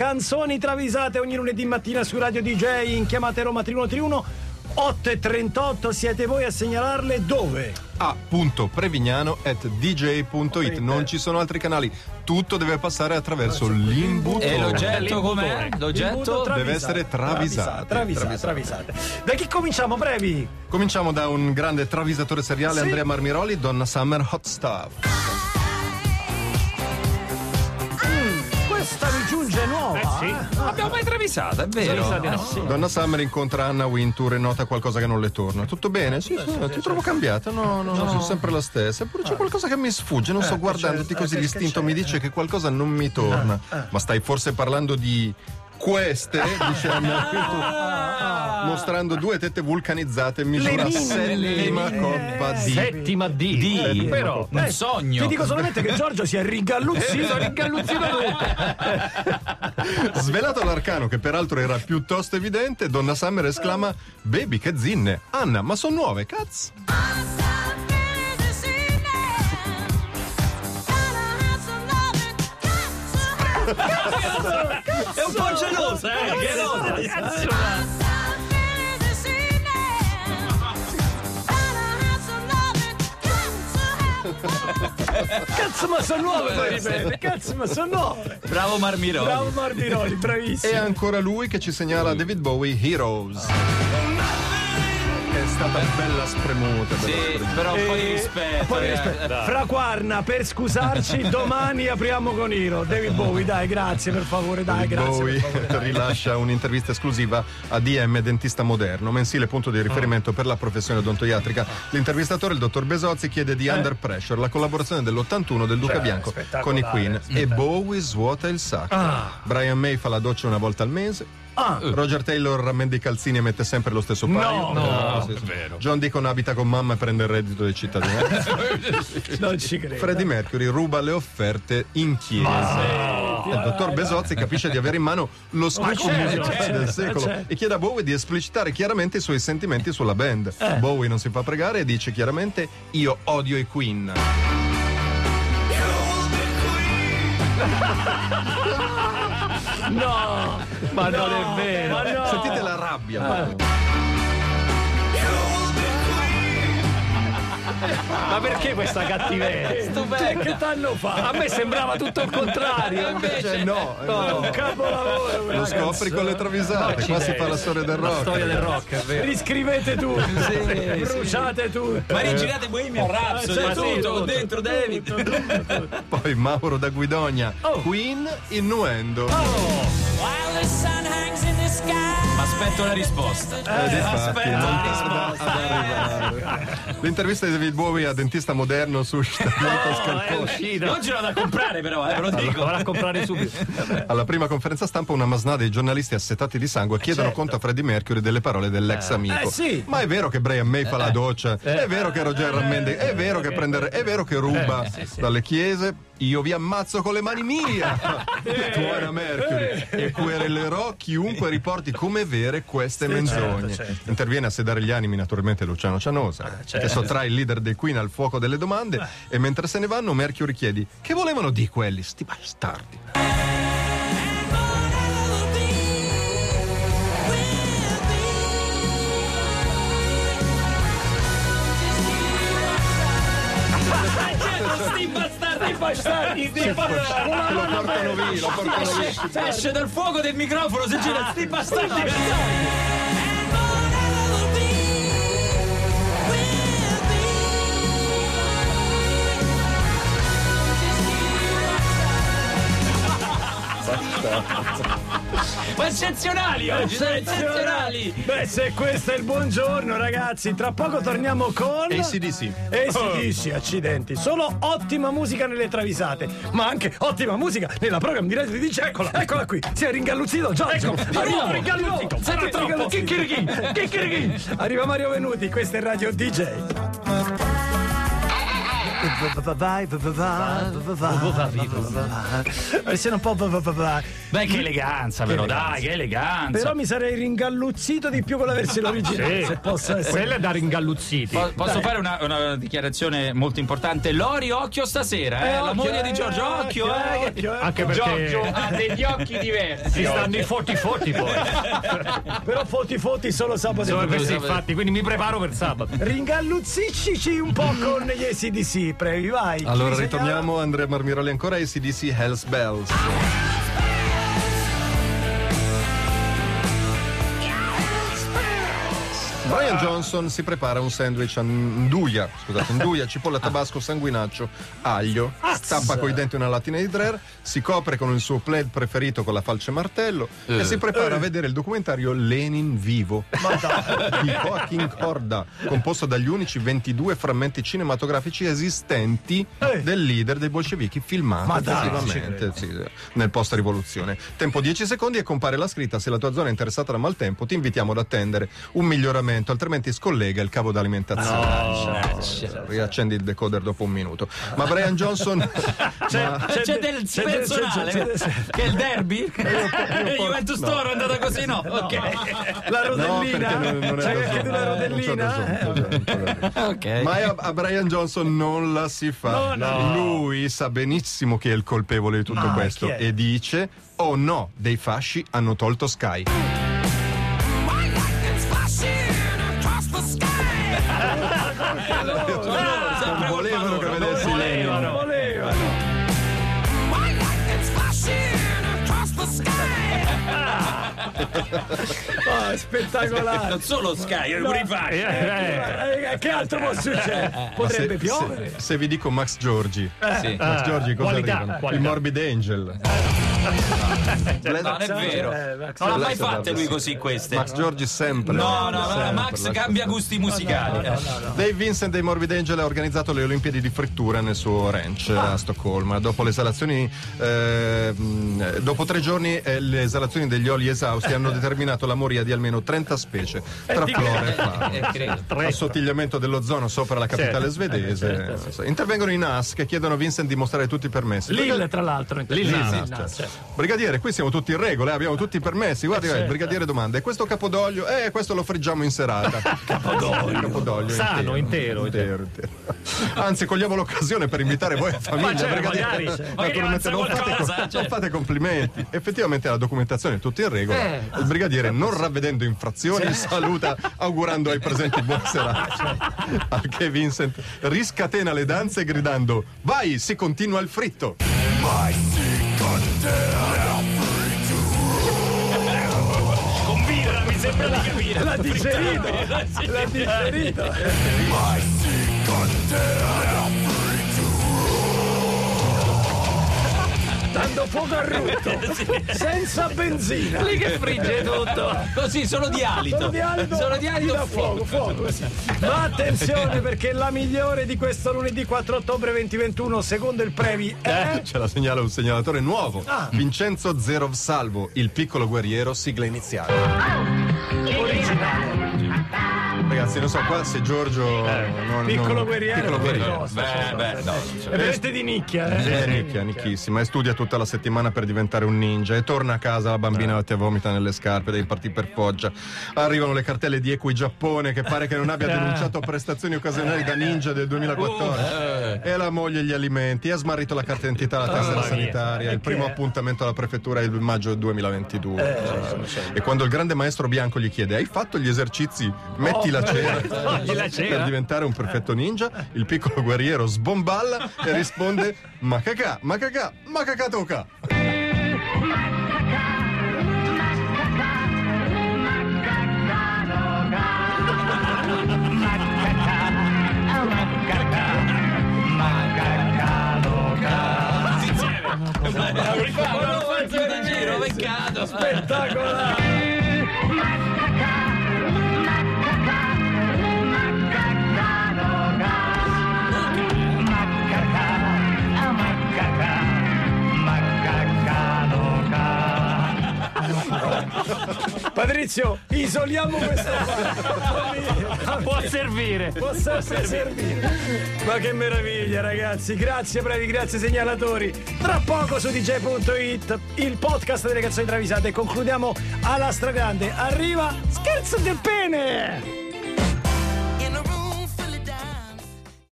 canzoni travisate ogni lunedì mattina su Radio DJ in chiamate Roma 3131 8 e 38 siete voi a segnalarle dove? a.prevignano at dj.it non ci sono altri canali tutto deve passare attraverso l'imbuto E l'oggetto com'è? L'oggetto deve essere travisato. Travisato, travisato. Da chi cominciamo, brevi? cominciamo da un grande travisatore seriale Sì. Andrea Marmiroli Donna Summer Hot Stuff Questa mi giunge nuova. eh? L'abbiamo mai travisata, è vero? Ah, sì. Donna Summer incontra Anna Wintour e nota qualcosa che non le torna. Tutto bene? Sì, sì, ti trovo cambiata. No, no, no, sono sempre la stessa. Eppure c'è qualcosa che mi sfugge. Non so, guardandoti certo. così Eh, l'istinto mi dice che qualcosa non mi torna. Ma stai forse parlando di queste? Dice Anna Wintour, mostrando due tette vulcanizzate in misura settima coppa di. Settima D. Di, però. un sogno. Ti dico solamente che Giorgio si è rigalluzzito. Ringalluzzito tutto. Svelato l'arcano, che peraltro era piuttosto evidente, Donna Summer esclama: Baby, che zinne! Anna, ma sono nuove, cazzo! È un po' gelosa, eh? Gelosa. Cazzo, ma sono nuove, poi ripete. Cazzo, ma sono nuove. Bravo Marmiroli. Bravo Marmiroli, bravissimo. E ancora lui che ci segnala David Bowie Heroes. È stata bella spremuta. Sì, spremuta. però un po' di Eh, rispetto. un po' di eh. rispetto. Fra Quarna, per scusarci, domani apriamo con Iro. David Bowie, dai, grazie per favore, dai, David grazie. Bowie per favore, dai. rilascia un'intervista esclusiva a DM Dentista Moderno, mensile punto di riferimento per la professione odontoiatrica. L'intervistatore, il dottor Besozzi, chiede di Under Pressure, la collaborazione dell'81 del Duca Cioè, Bianco con i Queen e. Bowie svuota il sacco. Brian May fa la doccia una volta al mese. Ah. Roger Taylor rammenda i calzini e mette sempre lo stesso paio. No, sì, sì. John Deacon abita con mamma e prende il reddito dei cittadini. Non ci credo. Freddie Mercury ruba le offerte in chiesa. Il dottor Besozzi capisce di avere in mano lo scoop certo, musicale certo, del secolo certo. e chiede a Bowie di esplicitare chiaramente i suoi sentimenti sulla band. Bowie non si fa pregare e dice chiaramente io odio i Queen. No, Ma non è vero. no. Sentite la rabbia. Ma perché questa cattiveria? Che Stupenda. t'hanno fatto? A me sembrava tutto il contrario. Cioè, no, eh, È no. un capolavoro. Lo scopri con le travisate. Qua si fa la storia del La rock. storia del rock, è vero. Riscrivete tutto. Bruciate tutto. Ma rigirate Bohemian Rhapsody, Eh, sì, tutto, tutto, dentro David. Poi Mauro da Guidogna. Queen innuendo. Ma aspetto la risposta. Eh, aspetta non la risposta. L'intervista di David Bowie a dentista moderno suscita molto È scalpore. uscita. Oggi l'ho da comprare però, eh, ve lo dico. Vado a comprare subito. Alla prima conferenza stampa una masnada dei giornalisti assetati di sangue chiedono certo. conto a Freddie Mercury delle parole dell'ex amico. Eh, sì. Ma è vero che Brian May fa la doccia, è vero che Roger rammende, è vero che prende, è vero che ruba dalle chiese. Io vi ammazzo con le mani mie, tuona Mercury, e querelerò chiunque riporti come vere queste menzogne. certo. Interviene a sedare gli animi naturalmente Luciano Cianosa, che sottrae il leader dei Queen al fuoco delle domande e mentre se ne vanno Mercury chiedi che volevano di quelli, sti bastardi. Sti bastardi, Bastardi, Che lo portano via, lo portano via. esce, dal fuoco del microfono, si gira, sti bastardi. Ma eccezionali oggi, sono eccezionali. Beh, se questo è il buongiorno, ragazzi, tra poco torniamo con. ACDC. ACDC, accidenti. Solo ottima musica nelle travisate, ma anche ottima musica nella program di Radio DJ. Eccola, eccola qui. Si è ringalluzzito Giorgio. Ecco, di Arriva, ringalluzzito. di troppo. Chicchirichi, chicchirichi. Arriva Mario Venuti, questo è Radio DJ. Vai, vai, vai, vai, vai, vai, vai. Sei un po'. Beh, che eleganza, però, dai, che eleganza. Però mi sarei ringalluzzito di più con la versione originale. Se posso essere. Quella è da ringalluzziti. Po- posso fare una, una dichiarazione molto importante? Lori, occhio stasera, eh? Eh, la occhio, moglie eh, di Giorgio, occhio, eh! occhio, eh. Anche perché Giorgio ha degli occhi diversi. ci stanno i forti forti poi. Però foti foti solo sabato e Sono domenica. questi infatti, quindi mi preparo per sabato. Ringalluzzicci un po' con gli ACDC, previ, vai. Allora ritorniamo, Andrea Marmiroli ancora e CDC Hells Bells. Brian Johnson si prepara un sandwich a nduja, scusate, nduja, cipolla, tabasco, sanguinaccio, aglio, stappa coi denti una lattina di Drer, si copre con il suo plaid preferito con la falce martello e si prepara a vedere il documentario Lenin vivo. Di Joaquin Corda, composto dagli unici 22 frammenti cinematografici esistenti Eh. del leader dei bolscevichi filmati Ma dai, effettivamente sì, nel post rivoluzione. Tempo 10 secondi e compare la scritta. Se la tua zona è interessata da maltempo ti invitiamo ad attendere un miglioramento, altrimenti scollega il cavo d'alimentazione. Riaccendi il decoder dopo un minuto. Ma Brian Johnson ma- C'è, c'è del c'è personale c'è- c'è- che è il derby? Juventus no. Toro è andata così? No, ok. La No, rodellina? perché non, non è C'hai da anche tu la zoom, non c'ho rodellina? Eh. Ma a, a Brian Johnson non la si fa. Lui sa benissimo chi è il colpevole di tutto questo e dice: Oh no, dei fasci hanno tolto Sky. Ah, spettacolare. Non solo Sky, No. pure i fai. Eh, eh, che altro può succedere? Potrebbe Se, piovere. se- se vi dico Max Giorgi, Sì. Max Giorgi cosa qualità, qualità. Il Morbid Angel. No, non è vero. Eh, Non l'ha mai fatte lui così queste. Max Giorgi sempre. No, no, no, sempre, Max cambia gusti musicali. Eh. Dave Vincent dei Morbid Angel ha organizzato le Olimpiadi di frittura nel suo ranch Ah. a Stoccolma. Dopo le esalazioni, eh, dopo tre giorni, eh, le esalazioni degli oli esausti hanno determinato la moria di almeno 30 specie tra flora e fauna. Eh. Assottigliamento dell'ozono sopra la capitale Certo. svedese. Intervengono i NAS che chiedono a Vincent di mostrare tutti i permessi. Lille, tra l'altro. Lille, Nas, certo. certo. Brigadiere, qui siamo tutti in regola, eh, abbiamo tutti i permessi. Guardi, guardi, il brigadiere domanda: e questo capodoglio? Eh, questo lo friggiamo in serata. capodoglio. capodoglio Sano, intero, intero, intero. Anzi, cogliamo l'occasione per invitare voi a famiglia. Ma certo, brigadiere. magari. Naturalmente non fate, qualcosa, non cioè. fate complimenti. Effettivamente la documentazione è tutta in regola. Il brigadiere, non ravvedendo infrazioni, saluta augurando ai presenti buona serata. Al che Vincent riscatena le danze gridando: Vai, si continua il fritto. Con capire. L'ha digerito. L'ha digerito. Dando fuoco al rutto. Senza benzina. Lì che frigge tutto. Così, solo di alito. Solo di alito, Solo di alito dà fuoco, fuoco. così. Ma attenzione perché la migliore di questo lunedì 4 ottobre 2021, secondo il Previ, è Ce la segnala un segnalatore nuovo. Vincenzo Zerov Salvo, il piccolo guerriero, sigla iniziale. Originale. Ragazzi, non so qua se Giorgio. non- Piccolo non- guerriero. Piccolo guerriero. Beh, beh, no. È veramente di nicchia, eh. È nicchia, nicchissima. E studia tutta la settimana per diventare un ninja. E torna a casa la bambina che vomita nelle scarpe, devi partire per Foggia. Arrivano le cartelle di Equi Giappone che pare che non abbia denunciato prestazioni occasionali da ninja del 2014. E la moglie gli alimenti. Ha smarrito la carta d'identità alla tessera sanitaria. Il primo appuntamento alla prefettura è il maggio 2022. E quando il grande maestro bianco gli chiede: Hai fatto gli esercizi? Metti la cera. Togli la Per cera. diventare un perfetto ninja, il piccolo guerriero sbomballa e risponde: Ma cacà, ma cacà, ma cacà tocca. Rifallo, faccio da giro, peccato. Spettacolare. Patrizio, isoliamo questo qua. Può servire. Può sempre servire. Ma che meraviglia, ragazzi. Grazie, bravi, grazie, segnalatori. Tra poco su DJ.it, il podcast delle canzoni travisate. Concludiamo alla stragrande. Arriva Scherzo del pene!